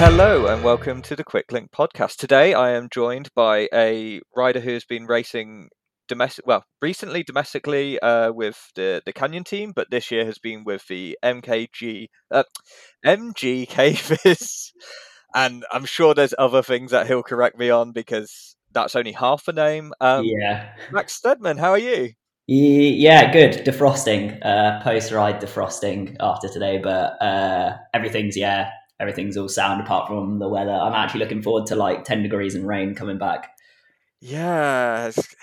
Hello and welcome to the Quick Link podcast. Today I am joined by a rider who's been racing domestic, well, recently domestically uh, with the the Canyon team, but this year has been with the MKG uh, MG Cavis, and I'm sure there's other things that he'll correct me on because that's only half the name. Um, yeah, Max Stedman, how are you? Yeah, good. Defrosting, uh, post ride defrosting after today, but uh, everything's yeah, everything's all sound apart from the weather. I'm actually looking forward to like 10 degrees and rain coming back. Yeah, it's,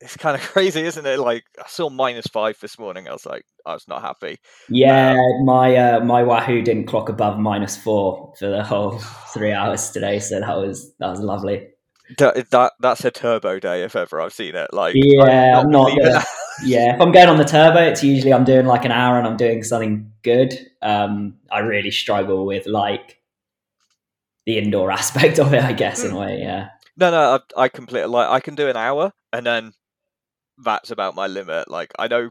it's kind of crazy, isn't it? Like I saw minus five this morning. I was like, I was not happy. Yeah, um, my uh, my Wahoo didn't clock above minus four for the whole three hours today, so that was that was lovely. That, that that's a turbo day if ever I've seen it. Like, yeah, I'm not. I'm not yeah, if I'm going on the turbo, it's usually I'm doing like an hour and I'm doing something good. Um, I really struggle with like the indoor aspect of it, I guess, in a hmm. way. Yeah. No, no, I, I completely like. I can do an hour, and then that's about my limit. Like, I know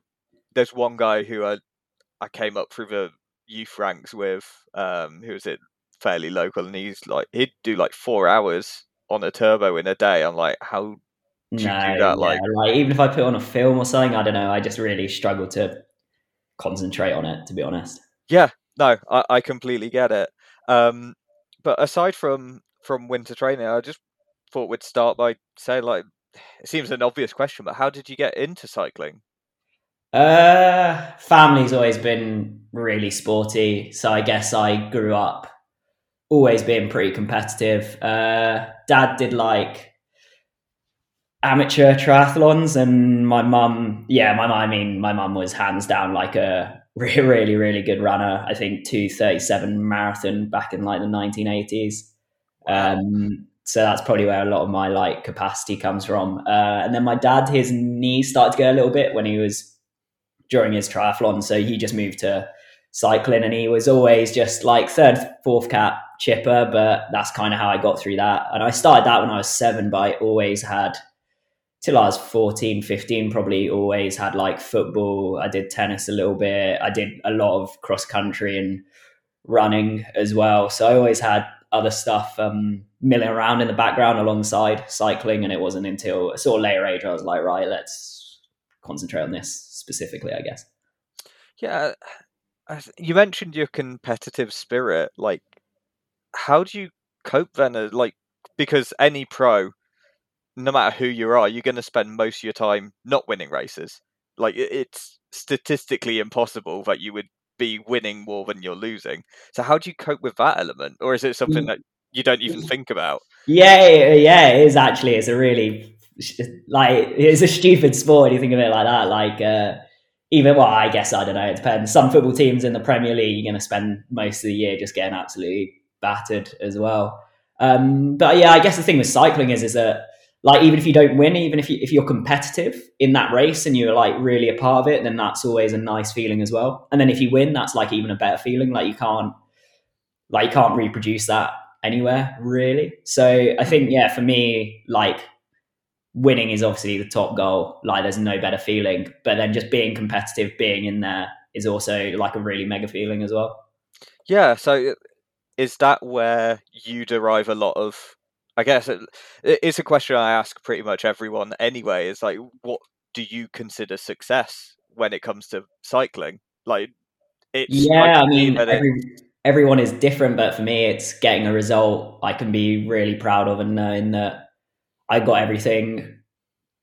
there's one guy who I I came up through the youth ranks with, um, who was it fairly local, and he's like he'd do like four hours on a turbo in a day. I'm like, how do no, do that? Yeah, like, like even if I put on a film or something, I don't know. I just really struggle to concentrate on it, to be honest. Yeah, no, I, I completely get it. Um, but aside from from winter training, I just thought we'd start by saying like it seems an obvious question, but how did you get into cycling? Uh, family's always been really sporty, so I guess I grew up always being pretty competitive. Uh, dad did like amateur triathlons, and my mum, yeah, my I mean, my mum was hands down like a really, really, good runner. I think two thirty seven marathon back in like the nineteen eighties. Um, so that's probably where a lot of my like capacity comes from. Uh, and then my dad, his knees started to go a little bit when he was during his triathlon, so he just moved to cycling, and he was always just like third, fourth cap chipper. But that's kind of how I got through that. And I started that when I was seven, but I always had till I was 14, 15, probably always had like football. I did tennis a little bit. I did a lot of cross country and running as well. So I always had other stuff um, milling around in the background alongside cycling. And it wasn't until a sort of later age I was like, right, let's concentrate on this specifically, I guess. Yeah. You mentioned your competitive spirit. Like, how do you cope then? Uh, like, because any pro, no matter who you are, you're going to spend most of your time not winning races. Like it's statistically impossible that you would be winning more than you're losing. So how do you cope with that element, or is it something that you don't even think about? Yeah, yeah, it is actually. It's a really like it's a stupid sport. You think of it like that, like. uh even well, I guess I don't know. It depends. Some football teams in the Premier League, you're going to spend most of the year just getting absolutely battered as well. Um, but yeah, I guess the thing with cycling is is that like even if you don't win, even if you if you're competitive in that race and you're like really a part of it, then that's always a nice feeling as well. And then if you win, that's like even a better feeling. Like you can't like you can't reproduce that anywhere really. So I think yeah, for me, like winning is obviously the top goal. Like there's no better feeling. But then just being competitive, being in there is also like a really mega feeling as well. Yeah. So is that where you derive a lot of I guess it, it's a question I ask pretty much everyone anyway. Is like, what do you consider success when it comes to cycling? Like, it's yeah, I mean, every, everyone is different, but for me, it's getting a result I can be really proud of and knowing that I got everything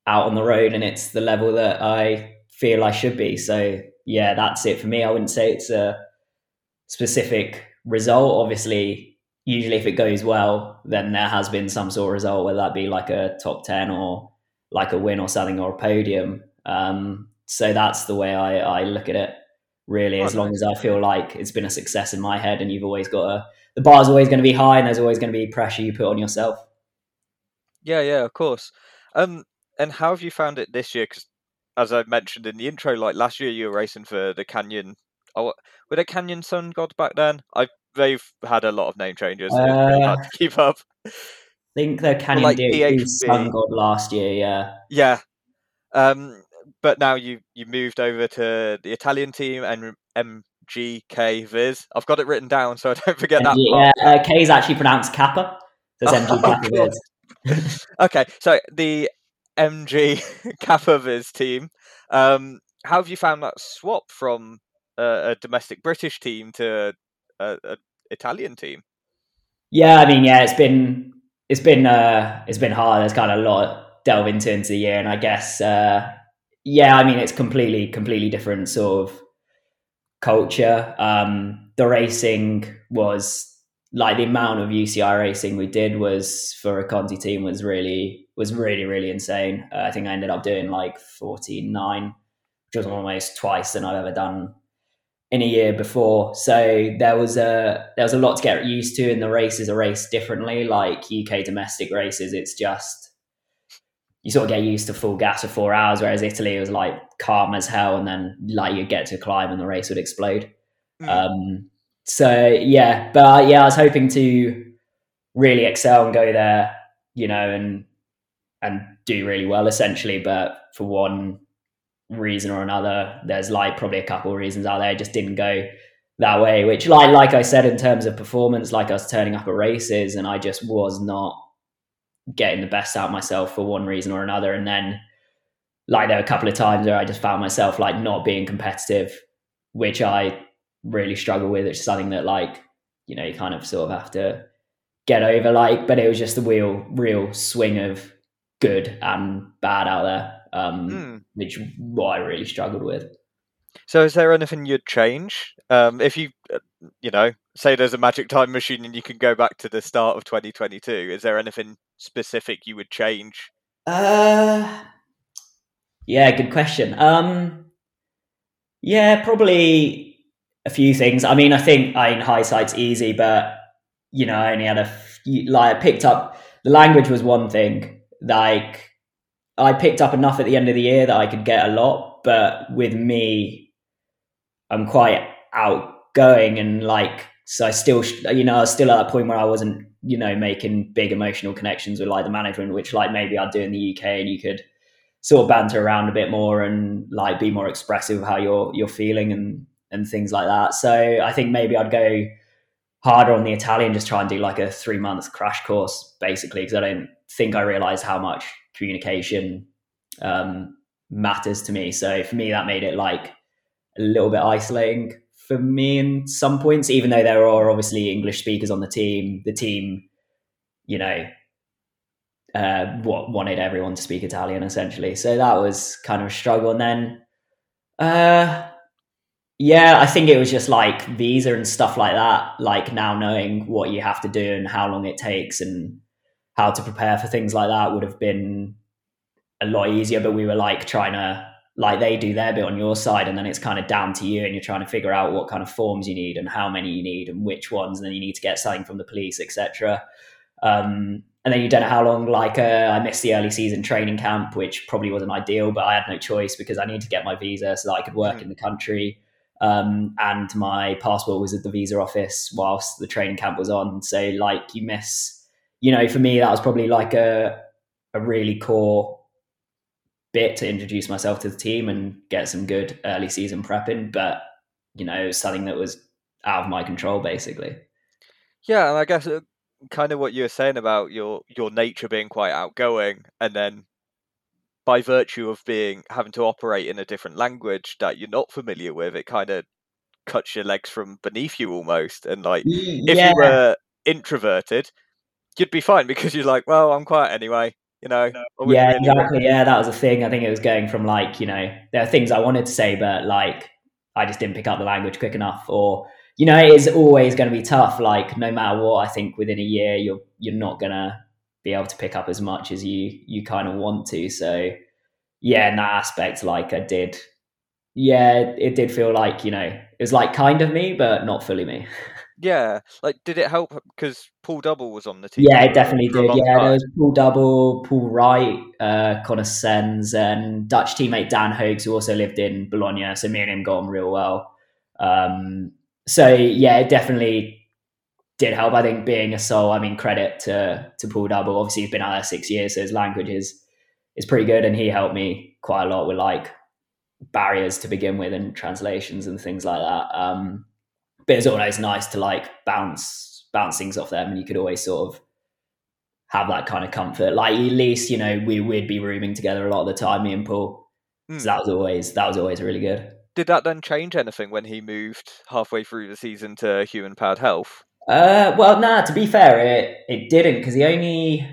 out on the road and it's the level that I feel I should be. So yeah, that's it for me. I wouldn't say it's a specific result. Obviously, usually if it goes well, then there has been some sort of result, whether that be like a top 10 or like a win or something or a podium. Um, so that's the way I, I look at it really, as long as I feel like it's been a success in my head and you've always got a, the bar's always going to be high and there's always going to be pressure you put on yourself. Yeah, yeah, of course. Um, and how have you found it this year? Because as I mentioned in the intro, like last year you were racing for the Canyon. Oh, were the Canyon Sun God back then? I they've had a lot of name changes. Uh, hard to keep up. I think the Canyon like Sun God last year. Yeah. Yeah. Um, but now you you moved over to the Italian team and MGK Viz. I've got it written down so I don't forget that MG, part. uh, K is actually pronounced Kappa. There's MG Kappa Viz. okay, so the MG Kappa Viz team. Um, how have you found that swap from uh, a domestic British team to a, a Italian team? Yeah, I mean, yeah, it's been it's been uh it's been hard. There's kind of a lot delve into into the year, and I guess uh yeah, I mean, it's completely completely different sort of culture. Um, the racing was like the amount of UCI racing we did was for a Conti team was really was really really insane. Uh, I think I ended up doing like 49, which was almost twice than I've ever done in a year before. So there was a there was a lot to get used to, and the races are raced differently. Like UK domestic races, it's just you sort of get used to full gas for four hours, whereas Italy was like calm as hell, and then like you get to climb and the race would explode. Mm. Um, so yeah, but uh, yeah, I was hoping to really excel and go there, you know, and and do really well essentially. But for one reason or another, there's like probably a couple of reasons out there it just didn't go that way. Which like like I said in terms of performance, like I was turning up at races and I just was not getting the best out myself for one reason or another. And then like there were a couple of times where I just found myself like not being competitive, which I really struggle with. It's something that like, you know, you kind of sort of have to get over like, but it was just the real, real swing of good and bad out there. Um, Mm. Which I really struggled with. So, is there anything you'd change um, if you, uh, you know, say there's a magic time machine and you can go back to the start of 2022? Is there anything specific you would change? Uh, yeah, good question. Um, yeah, probably a few things. I mean, I think I in hindsight's easy, but you know, I only had a few, like I picked up the language was one thing. Like I picked up enough at the end of the year that I could get a lot, but with me, I'm quite outgoing and like so I still you know I was still at that point where I wasn't you know making big emotional connections with like the management, which like maybe I'd do in the UK, and you could sort of banter around a bit more and like be more expressive of how you're you're feeling and and things like that. So I think maybe I'd go harder on the Italian, just try and do like a three month crash course basically, because I don't think I realized how much communication um, matters to me. So for me, that made it like a little bit isolating for me in some points, even though there are obviously English speakers on the team. The team, you know, uh, what wanted everyone to speak Italian essentially. So that was kind of a struggle. And then, uh, yeah, I think it was just like visa and stuff like that. Like now knowing what you have to do and how long it takes and how to prepare for things like that would have been a lot easier. But we were like trying to like they do their bit on your side, and then it's kind of down to you, and you're trying to figure out what kind of forms you need and how many you need and which ones, and then you need to get something from the police, etc. Um, and then you don't know how long. Like uh, I missed the early season training camp, which probably wasn't ideal, but I had no choice because I needed to get my visa so that I could work Mhm. in the country. Um, and my passport was at the visa office whilst the training camp was on. So like you miss, you know, for me that was probably like a a really core bit to introduce myself to the team and get some good early season prepping. But you know, it was something that was out of my control basically. Yeah, and I guess uh, kind of what you were saying about your your nature being quite outgoing, and then by virtue of being having to operate in a different language that you're not familiar with, it kind of cuts your legs from beneath you almost. And like, if you were introverted, you'd be fine because you're like, well, I'm quiet anyway. You know, yeah, really- exactly. Yeah, that was a thing. I think it was going from like, you know, there are things I wanted to say, but like I just didn't pick up the language quick enough. Or, you know, it is always going to be tough. Like no matter what, I think within a year you're you're not gonna be able to pick up as much as you you kind of want to. So yeah, in that aspect, like I did yeah, it did feel like, you know, it was like kind of me, but not fully me. Yeah, like, did it help because Paul Double was on the team? Yeah, it definitely did. Yeah, there was Paul Double, Paul Wright, uh, Connor Sens, and Dutch teammate Dan Hoax, who also lived in Bologna. So me and him got on real well. Um, so yeah, it definitely did help. I think being a soul, I mean, credit to to Paul Double. Obviously, he's been out there six years, so his language is is pretty good, and he helped me quite a lot with like barriers to begin with and translations and things like that. Um, but it's always nice to like bounce bounce things off them, and you could always sort of have that kind of comfort. Like at least you know we would be rooming together a lot of the time, me and Paul. Mm. So that was always that was always really good. Did that then change anything when he moved halfway through the season to human powered health? Uh, well, nah. To be fair, it it didn't because he only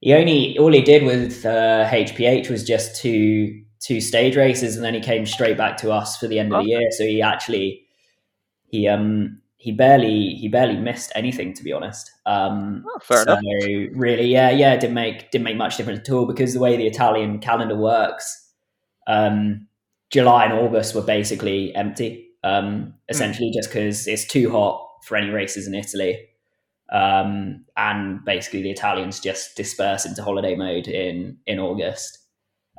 he only all he did with uh, HPH was just two two stage races, and then he came straight back to us for the end of the year. So he actually he um he barely he barely missed anything to be honest. Um, oh, fair so enough. Really, yeah, yeah, didn't make didn't make much difference at all because the way the Italian calendar works, um, July and August were basically empty. Um, essentially, mm. just because it's too hot for any races in Italy. Um, and basically, the Italians just disperse into holiday mode in in August.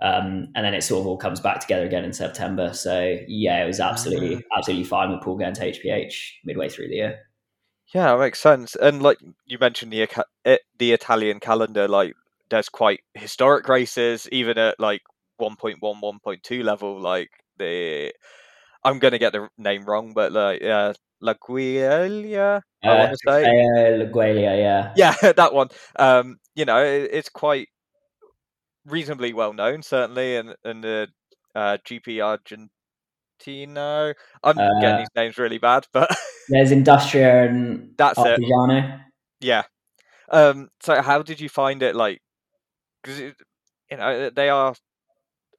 Um, and then it sort of all comes back together again in September. So yeah, it was absolutely absolutely fine with Paul going to HPH midway through the year. Yeah, that makes sense. And like you mentioned the the Italian calendar, like there's quite historic races, even at like 1.1, 1.2 level. Like the I'm gonna get the name wrong, but like uh, Laigueglia, I uh, want to say uh, Laigueglia, yeah, yeah, that one. Um, you know, it, it's quite reasonably well known, certainly, and and the uh, GP Argentino. I'm uh, getting these names really bad, but there's Industria and that's Artigiano. it. Yeah. Um. So, how did you find it? Like, because you know they are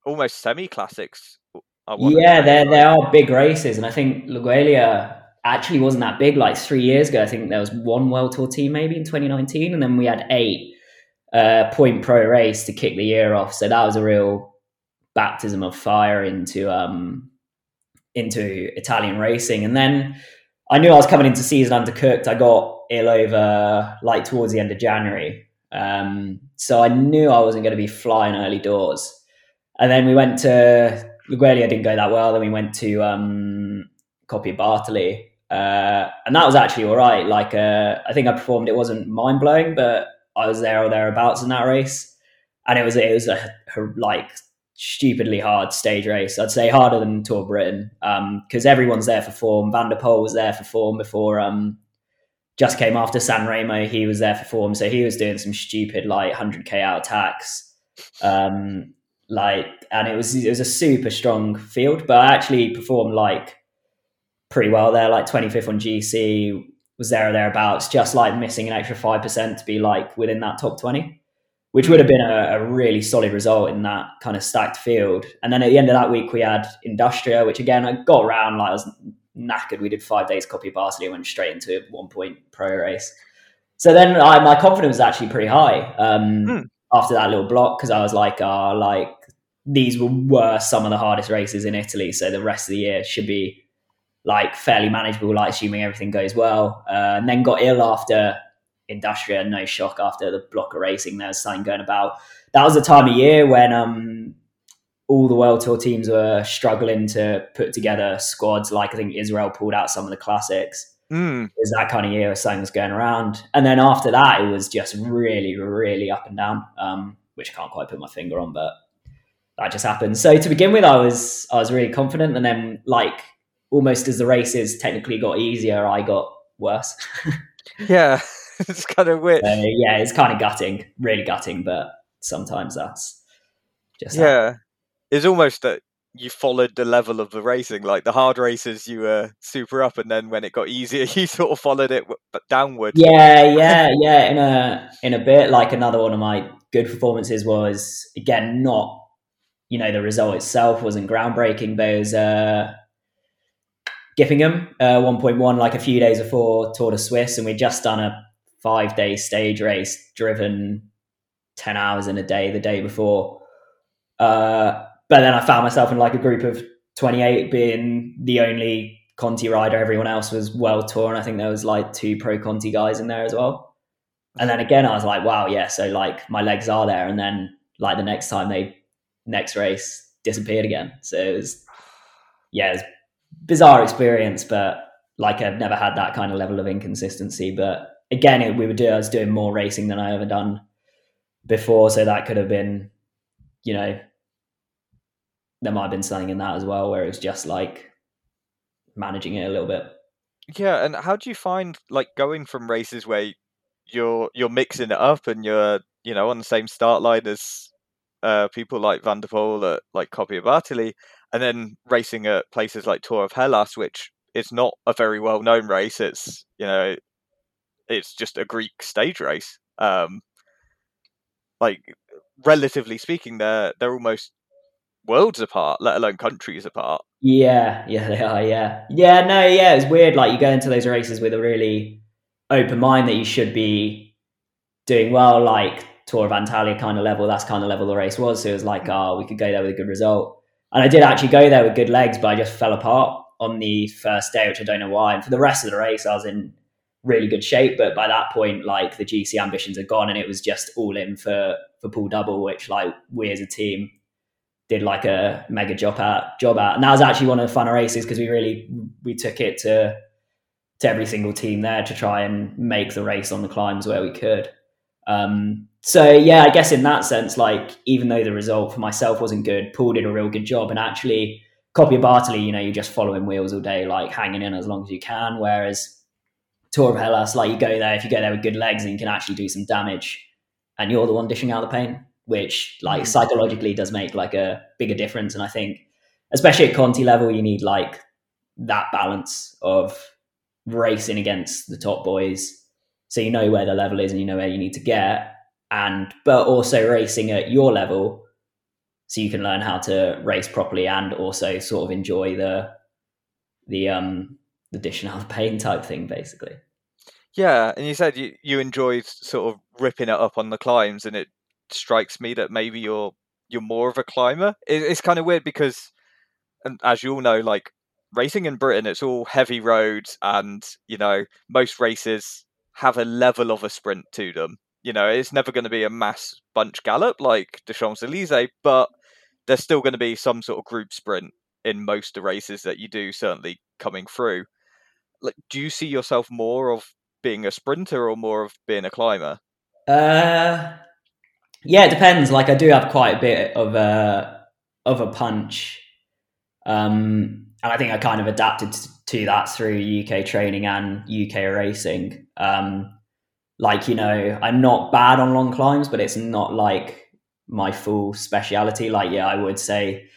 almost semi classics. Yeah, they they are big races, and I think Laigueglia actually wasn't that big. Like three years ago, I think there was one World Tour team maybe in 2019, and then we had eight uh, point pro race to kick the year off. So that was a real baptism of fire into um, into Italian racing. And then I knew I was coming into season undercooked. I got ill over like towards the end of January, um, so I knew I wasn't going to be flying early doors. And then we went to Laigueglia didn't go that well. Then we went to um, Coppi Bartali, uh, and that was actually all right. Like uh, I think I performed. It wasn't mind blowing, but I was there or thereabouts in that race, and it was it was a, a like stupidly hard stage race. I'd say harder than Tour Britain because um, everyone's there for form. Van der Poel was there for form before. Um, just came after San Remo. He was there for form, so he was doing some stupid like 100k out attacks. Um, like, and it was it was a super strong field, but I actually performed like pretty well there, like 25th on GC, was there or thereabouts, just like missing an extra 5% to be like within that top 20, which would have been a, a, really solid result in that kind of stacked field. And then at the end of that week, we had Industria, which again, I got around, like I was knackered. We did five days Coppi Bartali and went straight into a one point pro race. So then I, my confidence was actually pretty high um, mm. after that little block because I was like, uh, like these were, were some of the hardest races in Italy. So the rest of the year should be like fairly manageable, like assuming everything goes well. Uh, and then got ill after Industria, no shock after the blocker racing. There was something going about. That was the time of year when um, all the World Tour teams were struggling to put together squads. Like I think Israel pulled out some of the classics. Mm. It was that kind of year something was going around. And then after that, it was just really, really up and down, um, which I can't quite put my finger on, but that just happened. So to begin with, I was I was really confident, and then like almost as the races technically got easier, I got worse. yeah, it's kind of weird. Uh, yeah, it's kind of gutting, really gutting, but sometimes that's just yeah. How... It's almost that you followed the level of the racing. Like the hard races, you were super up, and then when it got easier, you sort of followed it downward. Yeah, yeah, yeah. In a in a bit, like another one of my good performances was again not, you know, the result itself wasn't groundbreaking, but it was uh, Gippingen, uh, 1.1, like a few days before Tour de Suisse, and we'd just done a five day stage race, driven 10 hours in a day the day before. Uh, but then I found myself in like a group of 28, being the only Conti rider. Everyone else was World Tour, and I think there was like two Pro Conti guys in there as well. And then again, I was like, wow, yeah. So like my legs are there, and then like the next time they next race disappeared again. So it was yeah, it was bizarre experience, but like I've never had that kind of level of inconsistency. But again, it, we were doing, I was doing more racing than I ever done before, so that could have been, you know, there might have been something in that as well, where it was just like managing it a little bit. Yeah, and how do you find like going from races where you're you're mixing it up and you're you know on the same start line as uh, people like Van der Poel at like Coppi Bartali, and then racing at places like Tour of Hellas, which is not a very well known race. It's you know it's just a Greek stage race. Um, like relatively speaking, they're they're almost worlds apart, let alone countries apart. Yeah, yeah, they are. Yeah, yeah, no, yeah. It's weird. Like you go into those races with a really open mind that you should be doing well, like Tour of Antalya kind of level. That's kind of level the race was. So it was like, oh, we could go there with a good result. And I did actually go there with good legs, but I just fell apart on the first day, which I don't know why. And for the rest of the race, I was in really good shape. But by that point, like the GC ambitions are gone, and it was just all in for for Paul Double, which like we as a team did like a mega job at job at. And that was actually one of the funner races because we really we took it to to every single team there to try and make the race on the climbs where we could. Um, so yeah, I guess in that sense, like even though the result for myself wasn't good, Paul did a real good job, and actually copy of Bartley, you know, you're just following wheels all day, like hanging in as long as you can. Whereas Tour of Hellas, like you go there, if you go there with good legs, and you can actually do some damage, and you're the one dishing out the pain, which like mm. psychologically does make like a bigger difference. And I think, especially at Conti level, you need like that balance of racing against the top boys so you know where the level is and you know where you need to get and but also racing at your level so you can learn how to race properly and also sort of enjoy the the um the dishing out the pain type thing basically yeah and you said you, you enjoyed sort of ripping it up on the climbs and it strikes me that maybe you're you're more of a climber it, it's kind of weird because and as you all know like racing in britain it's all heavy roads and you know most races have a level of a sprint to them. You know, it's never going to be a mass bunch gallop like the Champs Elysees, but there's still going to be some sort of group sprint in most of the races that you do, certainly coming through. Like, do you see yourself more of being a sprinter or more of being a climber? Uh, yeah, it depends. Like, I do have quite a bit of a of a punch, um, and I think I kind of adapted to that through UK training and UK racing. Um, like you know, I'm not bad on long climbs, but it's not like my full speciality. Like yeah, I would say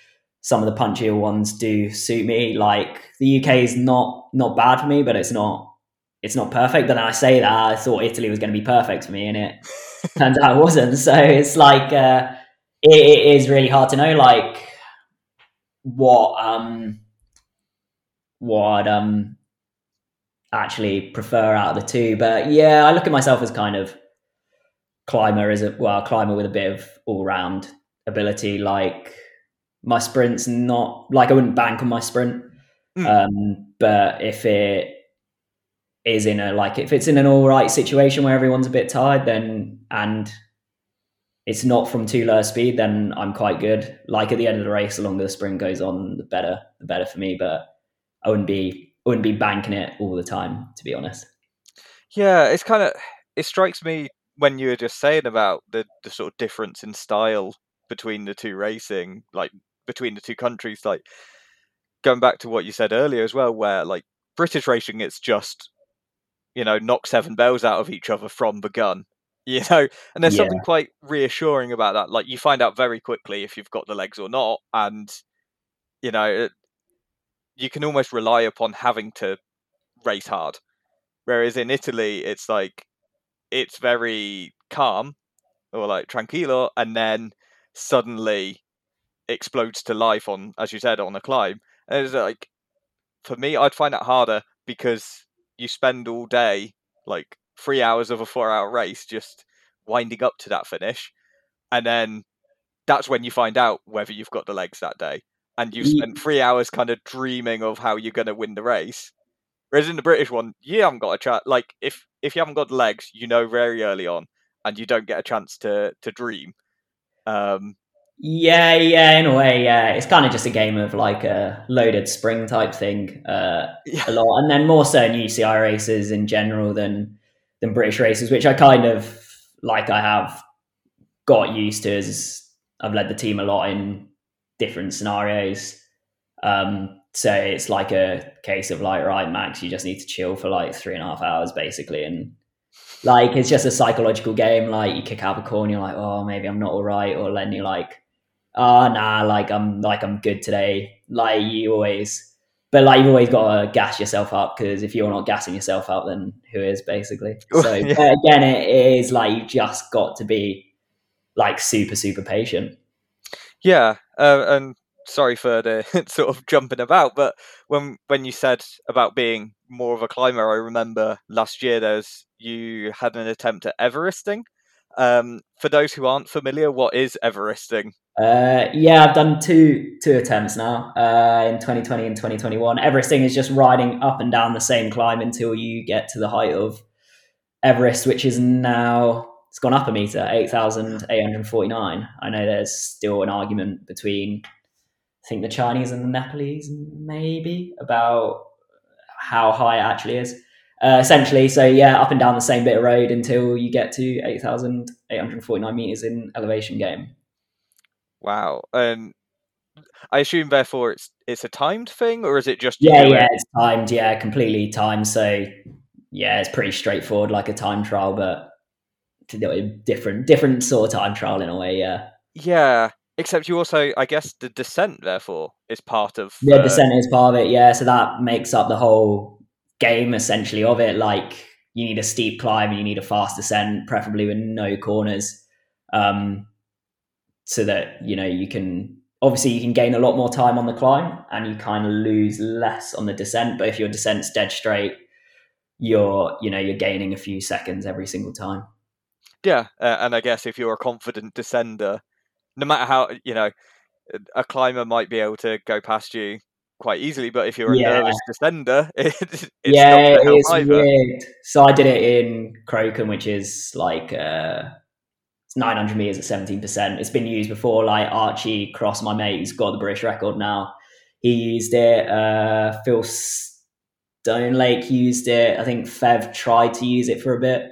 some of the punchier ones do suit me. Like the UK is not not bad for me, but it's not it's not perfect. But then I say that I thought Italy was going to be perfect for me, and it turns out it wasn't. So it's like uh, it, it is really hard to know like what um what um actually prefer out of the two. But yeah, I look at myself as kind of climber as a well climber with a bit of all round ability. Like my sprint's not like I wouldn't bank on my sprint, mm. um, but if it is in a like if it's in an all right situation where everyone's a bit tired, then and it's not from too low speed, then I'm quite good. Like at the end of the race, the longer the sprint goes on, the better, the better for me. But I wouldn't be wouldn't be banking it all the time, to be honest. Yeah, it's kind of it strikes me when you were just saying about the the sort of difference in style between the two racing, like between the two countries, like going back to what you said earlier as well, where like British racing, it's just you know knock seven bells out of each other from the gun, you know, and there's yeah. something quite reassuring about that. Like you find out very quickly if you've got the legs or not, and you know you can almost rely upon having to race hard. Whereas in Italy, it's like it's very calm or like tranquilo, and then suddenly explodes to life on, as you said, on a climb. And it's like for me, I'd find that harder because you spend all day, like three hours of a four-hour race, just winding up to that finish, and then that's when you find out whether you've got the legs that day and you've spent three hours kind of dreaming of how you're going to win the race. Whereas in the British one, you haven't got a chance. Like if if you haven't got legs, you know very early on, and you don't get a chance to to dream. Um, yeah, yeah, in a way, yeah. It's kind of just a game of like a loaded spring type thing, uh, yeah. a lot, and then more so in UCI races in general than than British races, which I kind of like. I have got used to as I've led the team a lot in different scenarios. Um, so it's like a case of like, right, Max, you just need to chill for like three and a half hours basically. And like, it's just a psychological game. Like you kick out a corner, you're like, oh, maybe I'm not all right. Or then you're like, oh, nah, like I'm like, I'm good today. Like you always, but like you've always got to gas yourself up because if you're not gassing yourself up, then who is basically? So yeah. again, it is like you just got to be like super, super patient. Yeah. Uh, and sorry for the sort of jumping about, but when when you said about being more of a climber, I remember last year there's you had an attempt at Everesting. Um, for those who aren't familiar, what is Everesting? Uh, yeah, I've done two two attempts now uh, in 2020 and 2021. Everesting is just riding up and down the same climb until you get to the height of Everest, which is now it's gone up a meter, 8,849. I know there's still an argument between I think the Chinese and the Nepalese, maybe, about how high it actually is. Uh, essentially, so yeah, up and down the same bit of road until you get to 8,849 meters in elevation gain. Wow. And I assume, therefore, it's it's a timed thing, or is it just yeah, yeah, it's timed, yeah, completely timed. So yeah, it's pretty straightforward, like a time trial, but different different sort of time trial in a way. Yeah. Yeah. Except you also, I guess, the descent therefore is part of. Yeah, uh... descent is part of it. Yeah, so that makes up the whole game essentially of it. Like you need a steep climb, and you need a fast descent, preferably with no corners, um, so that you know you can. Obviously, you can gain a lot more time on the climb, and you kind of lose less on the descent. But if your descent's dead straight, you're you know you're gaining a few seconds every single time. Yeah, uh, and I guess if you're a confident descender, no matter how you know a climber might be able to go past you quite easily, but if you're a yeah. nervous descender, it, it's yeah, it's weird. So I did it in Crocombe, which is like uh, it's 900 meters at 17 percent. It's been used before. Like Archie Cross, my mate, who's got the British record now, he used it. Uh, Phil Stonelake used it. I think Fev tried to use it for a bit.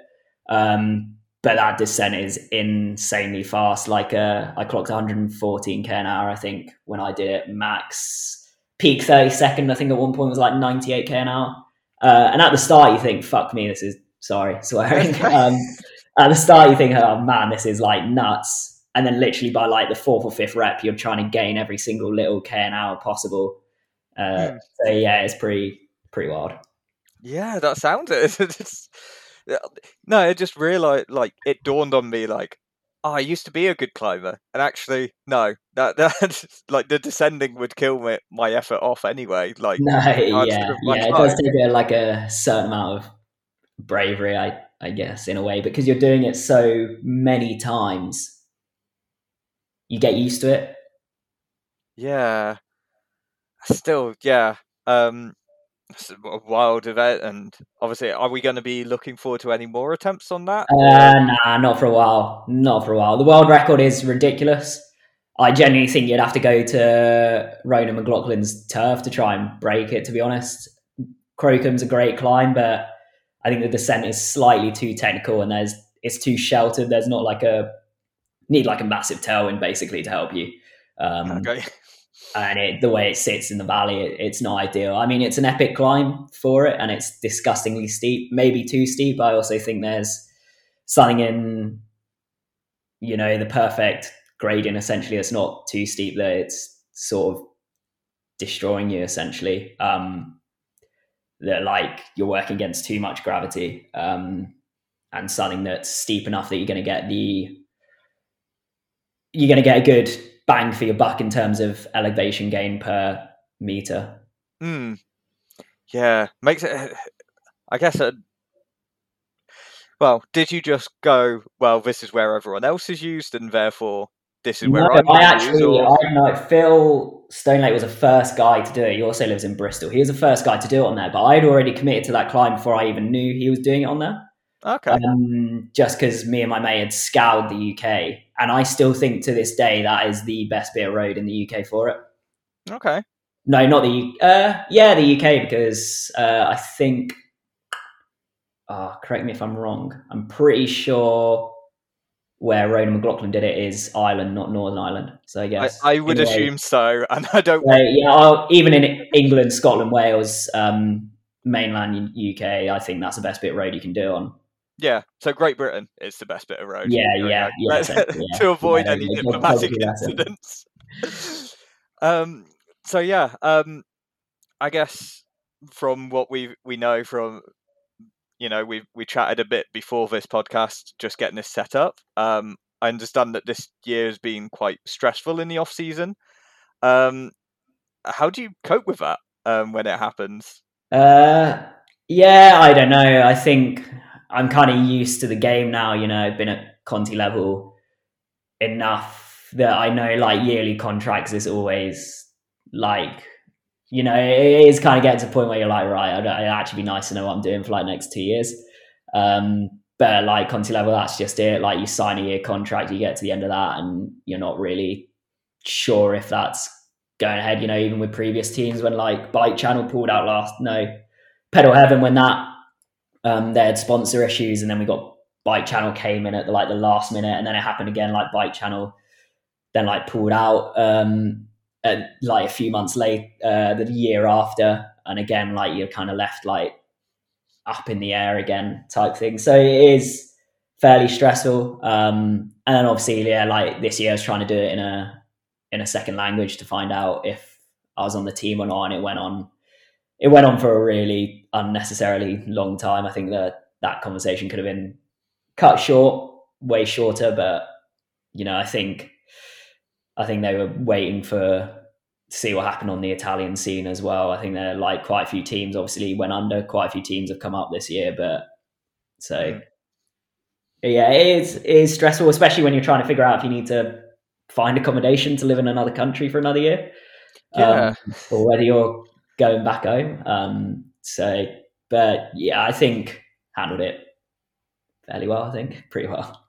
Um, but that descent is insanely fast. Like uh, I clocked 114 k an hour, I think, when I did it. Max peak 30 second, I think at one point was like 98 k an hour. Uh, and at the start, you think, "Fuck me, this is sorry swearing." um, at the start, you think, "Oh man, this is like nuts." And then, literally by like the fourth or fifth rep, you're trying to gain every single little k an hour possible. Uh, mm. So yeah, it's pretty pretty wild. Yeah, that sounds it. no, I just realized, like, it dawned on me, like, oh, I used to be a good climber, and actually, no, that that like the descending would kill me, my effort off anyway. Like, no, yeah, yeah, it does take a, like a certain amount of bravery, I I guess, in a way, because you're doing it so many times, you get used to it. Yeah, still, yeah. Um, a wild event, and obviously, are we going to be looking forward to any more attempts on that? Uh, nah, not for a while. Not for a while. The world record is ridiculous. I genuinely think you'd have to go to Ronan McLaughlin's turf to try and break it. To be honest, Crocombe's a great climb, but I think the descent is slightly too technical, and there's it's too sheltered. There's not like a need like a massive tailwind basically to help you. Um, okay and it, the way it sits in the valley, it, it's not ideal. I mean, it's an epic climb for it, and it's disgustingly steep, maybe too steep. I also think there's something in, you know, the perfect gradient. Essentially, it's not too steep that it's sort of destroying you. Essentially, um, that like you're working against too much gravity, um, and something that's steep enough that you're going to get the you're going to get a good bang for your buck in terms of elevation gain per meter. Hmm. Yeah, makes it. I guess. Uh, well, did you just go? Well, this is where everyone else is used, and therefore this is where no, I'm I actually, or... I know Phil Stonelake was the first guy to do it. He also lives in Bristol. He was the first guy to do it on there, but I'd already committed to that climb before I even knew he was doing it on there. Okay. Um, just because me and my mate had scoured the UK, and I still think to this day that is the best bit of road in the UK for it. Okay. No, not the uh, yeah, the UK because uh, I think. Oh, correct me if I'm wrong. I'm pretty sure where Ronan McLaughlin did it is Ireland, not Northern Ireland. So I guess I, I would anyway, assume so, and I don't. uh, yeah, I'll- even in England, Scotland, Wales, um, mainland UK, I think that's the best bit of road you can do on. Yeah, so Great Britain is the best bit of road. Yeah, yeah, yeah, yeah. to avoid Yeah, any diplomatic probably that's it. incidents. um. So yeah. Um. I guess from what we we know from you know we we chatted a bit before this podcast, just getting this set up. Um. I understand that this year has been quite stressful in the off season. Um. How do you cope with that um, when it happens? Uh, yeah, I don't know. I think I'm kind of used to the game now. You know, I've been at Conti level enough that I know like yearly contracts is always like, you know, it is kind of getting to a point where you're like, right, it'd actually be nice to know what I'm doing for like next two years. Um, but like Conti level, that's just it. Like you sign a year contract, you get to the end of that, and you're not really sure if that's going ahead. You know, even with previous teams, when like Bike Channel pulled out last, no, Pedal Heaven, when that um, they had sponsor issues, and then we got Bike Channel came in at the, like the last minute, and then it happened again. Like Bike Channel then like pulled out um, like a few months late, uh, the year after, and again like you're kind of left like up in the air again type thing. So it is fairly stressful. Um, and then obviously, yeah, like this year I was trying to do it in a in a second language to find out if I was on the team or not, and it went on. It went on for a really unnecessarily long time. I think that that conversation could have been cut short, way shorter. But you know, I think I think they were waiting for to see what happened on the Italian scene as well. I think there are like quite a few teams obviously went under. Quite a few teams have come up this year, but so Mm. yeah, it is it is stressful, especially when you're trying to figure out if you need to find accommodation to live in another country for another year, Yeah. um, or whether you're going back home. Um, so, but yeah, I think handled it fairly well. I think pretty well.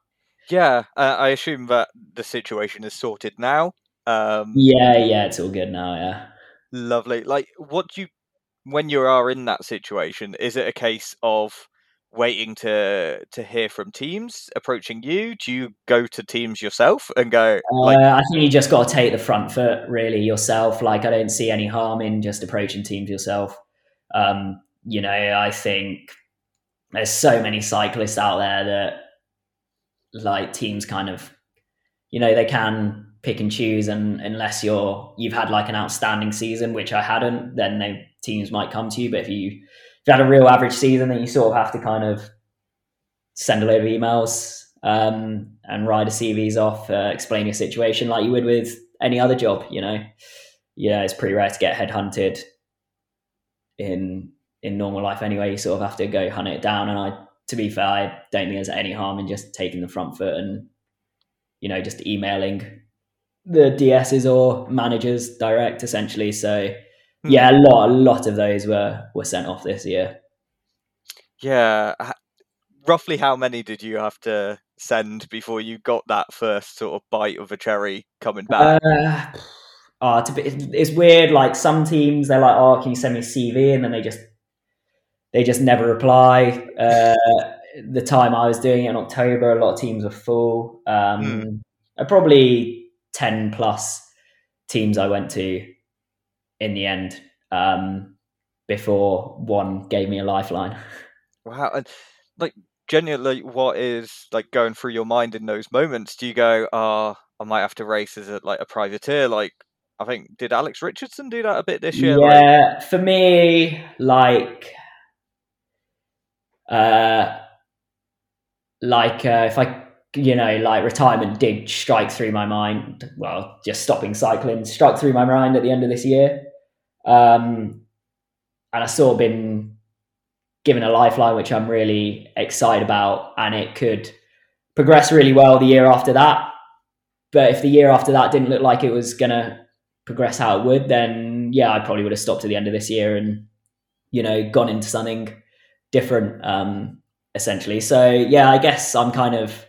Yeah, uh, I assume that the situation is sorted now. Um, Yeah, yeah, it's all good now. Yeah. Lovely. Like, what do you, when you are in that situation, is it a case of waiting to to hear from teams approaching you? Do you go to teams yourself and go like, uh, I think you just got to take the front foot really yourself. Like I don't see any harm in just approaching teams yourself. Um, you know, I think there's so many cyclists out there that like teams kind of, you know, they can pick and choose, and unless you're you've had like an outstanding season, which I hadn't, then they teams might come to you. But if you you had a real average season, then you sort of have to kind of send a load of emails um, and write a CVs off, uh, explain your situation like you would with any other job. You know, yeah, it's pretty rare to get headhunted in in normal life anyway. You sort of have to go hunt it down. And I, to be fair, I don't think there's any harm in just taking the front foot and you know just emailing the DSs or managers direct essentially. So Hmm. yeah, a lot a lot of those were were sent off this year. yeah? Roughly, how many did you have to send before you got that first sort of bite of a cherry coming back? Uh, oh, it's, bit, it's weird. Like some teams, they're like, "Oh, can you send me a CV?" and then they just they just never reply. Uh, the time I was doing it in October, a lot of teams were full. Um, uh, Probably ten plus teams I went to in the end um, before one gave me a lifeline. Wow, and like genuinely, what is like going through your mind in those moments? Do you go, "Ah, I might have to race as a like a privateer"? Like, I think did Alex Richardson do that a bit this year? Like, Yeah, for me, like, uh, like uh, if I, you know, like retirement did strike through my mind. Well, just stopping cycling struck through my mind at the end of this year, um, and I sort of been given a lifeline, which I'm really excited about, and it could progress really well the year after that. But if the year after that didn't look like it was gonna progress how it would, then yeah, I probably would have stopped at the end of this year and you know gone into something different, um, essentially. So yeah, I guess I'm kind of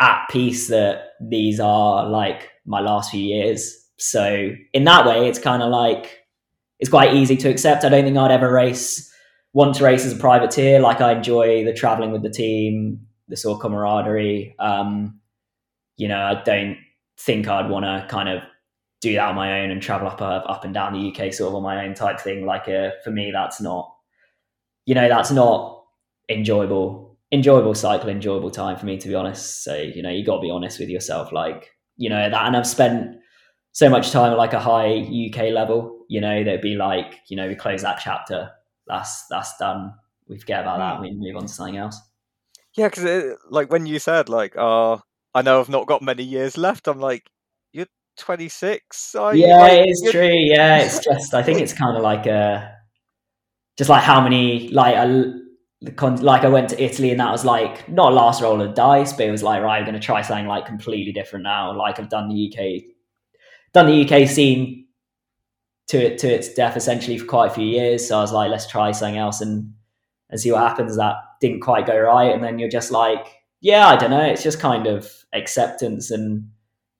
at peace that these are like my last few years. So in that way, it's kind of like it's quite easy to accept. I don't think I'd ever race want to race as a privateer. Like I enjoy the traveling with the team, the sort of camaraderie. Um, you know, I don't think I'd want to kind of do that on my own and travel up uh, up and down the UK sort of on my own type thing. Like uh, for me, that's not, you know, that's not enjoyable, enjoyable cycle, enjoyable time for me to be honest. So you know, you got to be honest with yourself. Like you know that, and I've spent so much time at like a high UK level. You know, that'd be like, you know, we close that chapter. That's that's done. We forget about that. Hmm. We move on to something else. Yeah, because like when you said like, "Oh, I know I've not got many years left," I'm like, "You're 26." Are yeah, like, it's true. Yeah, it's just I think it's kind of like a just like how many like a like I went to Italy and that was like not a last roll of dice, but it was like right, I'm going to try something like completely different now. Like I've done the UK, done the UK scene to it to its death essentially for quite a few years. So I was like, let's try something else and and see what happens. That didn't quite go right, and then you're just like, yeah, I don't know. It's just kind of acceptance and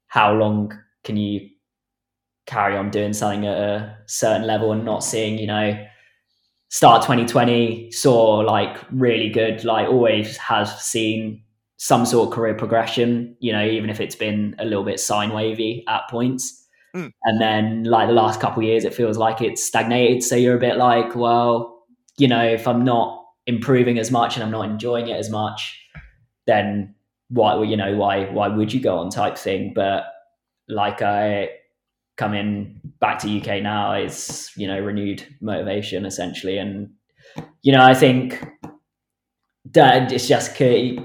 how long can you carry on doing something at a certain level and not seeing, you know, start 2020 saw like really good, like always has seen some sort of career progression, you know, even if it's been a little bit sine wavy at points. Mm. And then like the last couple years, it feels like it's stagnated. So you're a bit like, well, you know, if I'm not improving as much and I'm not enjoying it as much, then why you know why why would you go on type thing? But like I coming back to UK now is you know renewed motivation essentially, and you know I think it's just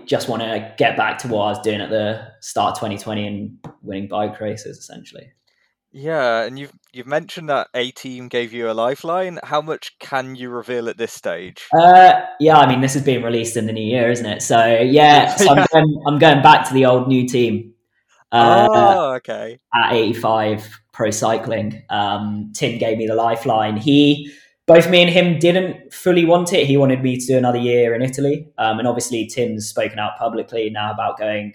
just want to get back to what I was doing at the start of 2020 and winning bike races essentially. Yeah, and you've you've mentioned that a team gave you a lifeline. How much can you reveal at this stage? Uh, yeah, I mean this is being released in the new year, isn't it? So yeah, so I'm, going, I'm going back to the old new team. Uh, oh, okay. AT85 Pro Cycling, um, Tim gave me the lifeline. He, both me and him, didn't fully want it. He wanted me to do another year in Italy, um, and obviously Tim's spoken out publicly now about going,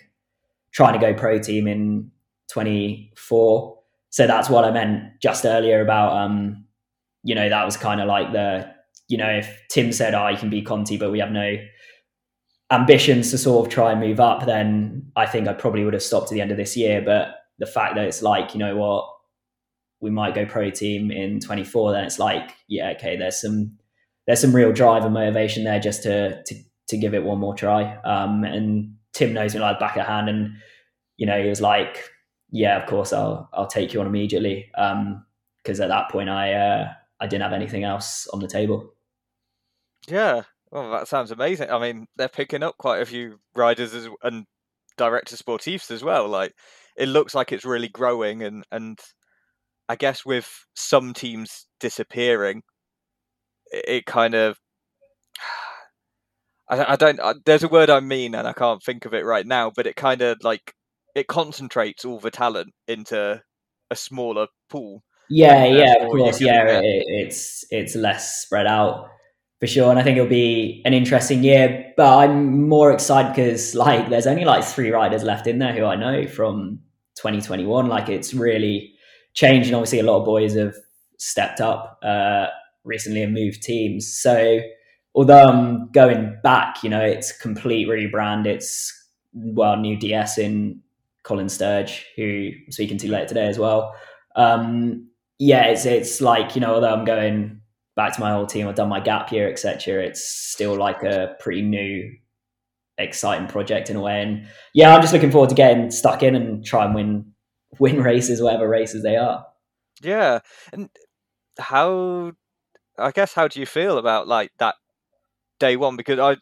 trying to go pro team in 24 so that's what I meant just earlier about um, you know, that was kind of like the you know, if Tim said, "Oh, you can be Conti," but we have no ambitions to sort of try and move up, then I think I probably would have stopped at the end of this year. But the fact that it's like, you know what, we might go pro team in 24, then it's like, yeah, okay, there's some there's some real drive and motivation there just to to to give it one more try. Um, and Tim knows me like back at hand, and you know, he was like, yeah, of course, I'll I'll take you on immediately. Because um, at that point, I uh, I didn't have anything else on the table. Yeah, well, that sounds amazing. I mean, they're picking up quite a few riders as, and directors sportifs as well. Like, it looks like it's really growing, and and I guess with some teams disappearing, it, kind of I, I don't. I, there's a word I mean, and I can't think of it right now. But it kind of like it concentrates all the talent into a smaller pool. Yeah, uh, yeah, of course. Yeah, it, it's it's less spread out for sure, and I think it'll be an interesting year. But I'm more excited because like there's only like three riders left in there who I know from 2021. Like it's really changed, and obviously a lot of boys have stepped up uh, recently and moved teams. So although I'm going back, you know, it's complete rebrand. It's well, new DS in Colin Sturgess, who I'm speaking to later today as well. Um, yeah, it's it's like you know, although I'm going back to my old team, I've done my gap year, etc. It's still like a pretty new, exciting project in a way. And yeah, I'm just looking forward to getting stuck in and try and win win races, whatever races they are. Yeah, and how I guess how do you feel about like that day one? Because I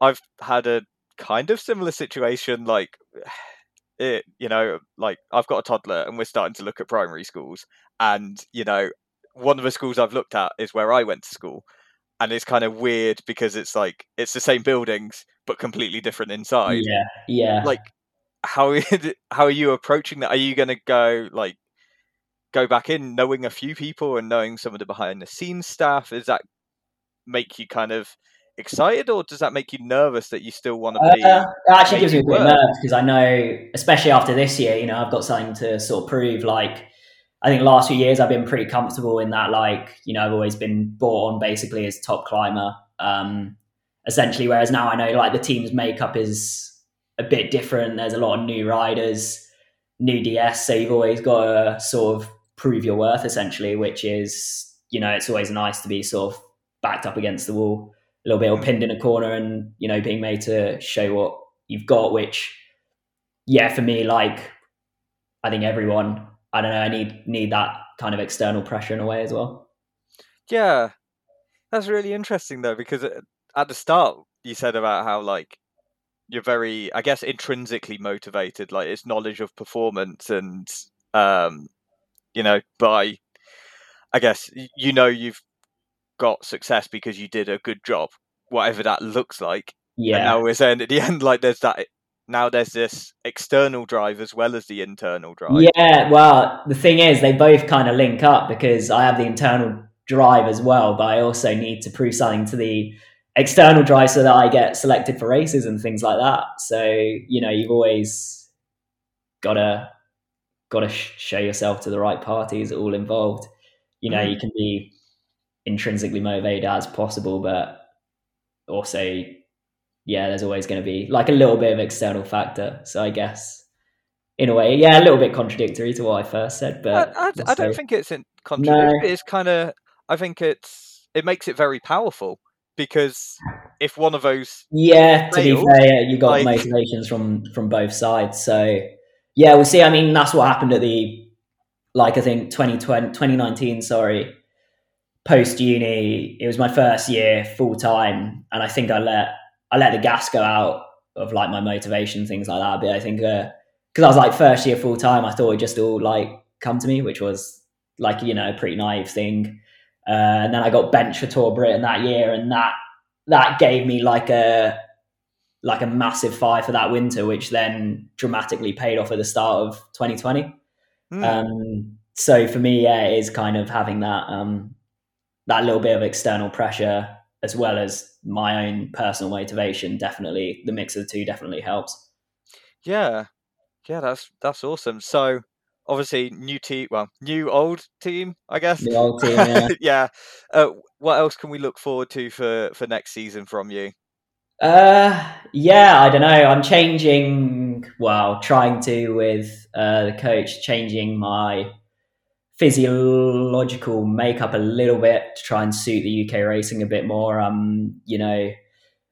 I've had a kind of similar situation like it, you know, like I've got a toddler and we're starting to look at primary schools. And, you know, one of the schools I've looked at is where I went to school. And it's kind of weird because it's like it's the same buildings but completely different inside. Yeah, yeah. Like, how how are you approaching that? Are you going to go like go back in knowing a few people and knowing some of the behind the scenes stuff? Does that make you kind of excited, or does that make you nervous that you still want to be? Uh, it actually gives me a bit of nerves because I know, especially after this year, you know, I've got something to sort of prove. Like, I think last few years I've been pretty comfortable in that. Like, you know, I've always been brought on basically as top climber, um, essentially. Whereas now I know like the team's makeup is a bit different. There's a lot of new riders, new DS, so you've always got to sort of prove your worth essentially, which is you know it's always nice to be sort of backed up against the wall, a little bit or mm. pinned in a corner, and you know being made to show what you've got. Which yeah, for me, like I think everyone, I don't know, I need need that kind of external pressure in a way as well. Yeah, that's really interesting though, because uh, at the start you said about how like you're very, I guess, intrinsically motivated. Like it's knowledge of performance, and um, you know, by I guess you know you've got success because you did a good job, whatever that looks like. Yeah. And now we're saying at the end, like there's that. Now there's this external drive as well as the internal drive. Yeah. Well, the thing is, they both kind of link up because I have the internal drive as well, but I also need to prove something to the external drive so that I get selected for races and things like that. So you know, you've always gotta gotta show yourself to the right parties, all involved. You know, mm. you can be intrinsically motivated as possible, but also, yeah, there's always going to be like a little bit of external factor. So I guess in a way, yeah, a little bit contradictory to what I first said, but I, I, I don't think it's in contradictory. No. It's kind of, I think it's it makes it very powerful because if one of those yeah to be fair you got like... motivations from from both sides so yeah we'll see i mean that's what happened at the like i think 2020 2019 sorry post uni it was my first year full time and i think i let i let the gas go out of like my motivation things like that but i think because uh, i was like first year full time i thought it just all like come to me which was like you know a pretty naive thing uh, and then I got benched for Tour Britain that year, and that that gave me like a like a massive fire for that winter, which then dramatically paid off at the start of 2020. Mm. Um, so for me, yeah, it is kind of having that um, that little bit of external pressure as well as my own personal motivation. Definitely, the mix of the two definitely helps. Yeah, yeah, that's that's awesome. So obviously new team well new old team i guess. New old team yeah, yeah. Uh, what else can we look forward to for for next season from you? Uh yeah i don't know. I'm changing well trying to with uh the coach changing my physiological makeup a little bit to try and suit the uk racing a bit more. Um you know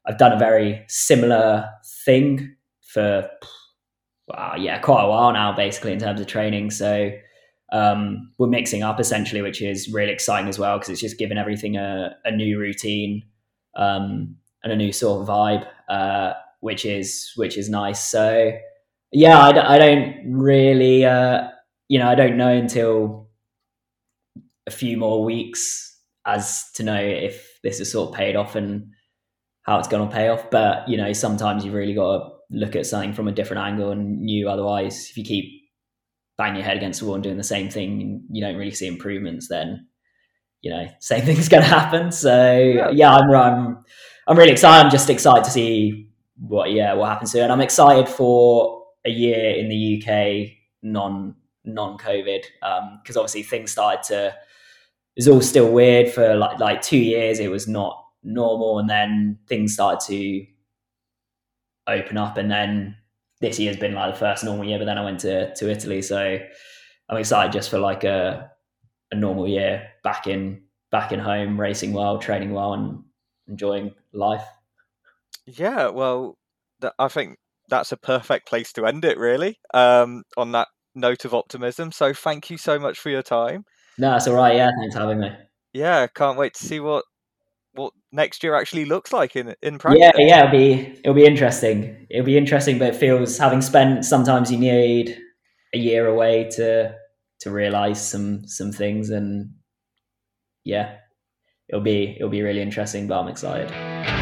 i've done a very similar thing for uh, yeah, quite a while now, basically in terms of training. So um, we're mixing up essentially, which is really exciting as well because it's just giving everything a, a new routine um, and a new sort of vibe, uh, which is which is nice. So yeah, I d- I don't really, uh, you know, I don't know until a few more weeks as to know if this is sort of paid off and how it's going to pay off. But you know, sometimes you've really got to look at something from a different angle and new. Otherwise, if you keep banging your head against the wall and doing the same thing, and you don't really see improvements, then you know, same thing's going to happen. So yeah, yeah I'm, I'm, I'm really excited. I'm just excited to see what, yeah, what happens to it. And I'm excited for a year in the UK non non COVID because um, obviously things started to. It was all still weird for like like two years. It was not normal, and then things started to open up. And then this year's been like the first normal year, but then I went to, to Italy. So I'm excited just for like a, a normal year back in, back in home, racing well, training well and enjoying life. Yeah. Well, th- I think that's a perfect place to end it really. Um, on that note of optimism. So thank you so much for your time. No, it's all right. Yeah. Thanks for having me. Yeah. Can't wait to see what what next year actually looks like in in practice. Yeah, yeah, it'll be it'll be interesting. It'll be interesting, but it feels having spent sometimes you need a year away to to realize some some things, and yeah, it'll be it'll be really interesting. But I'm excited.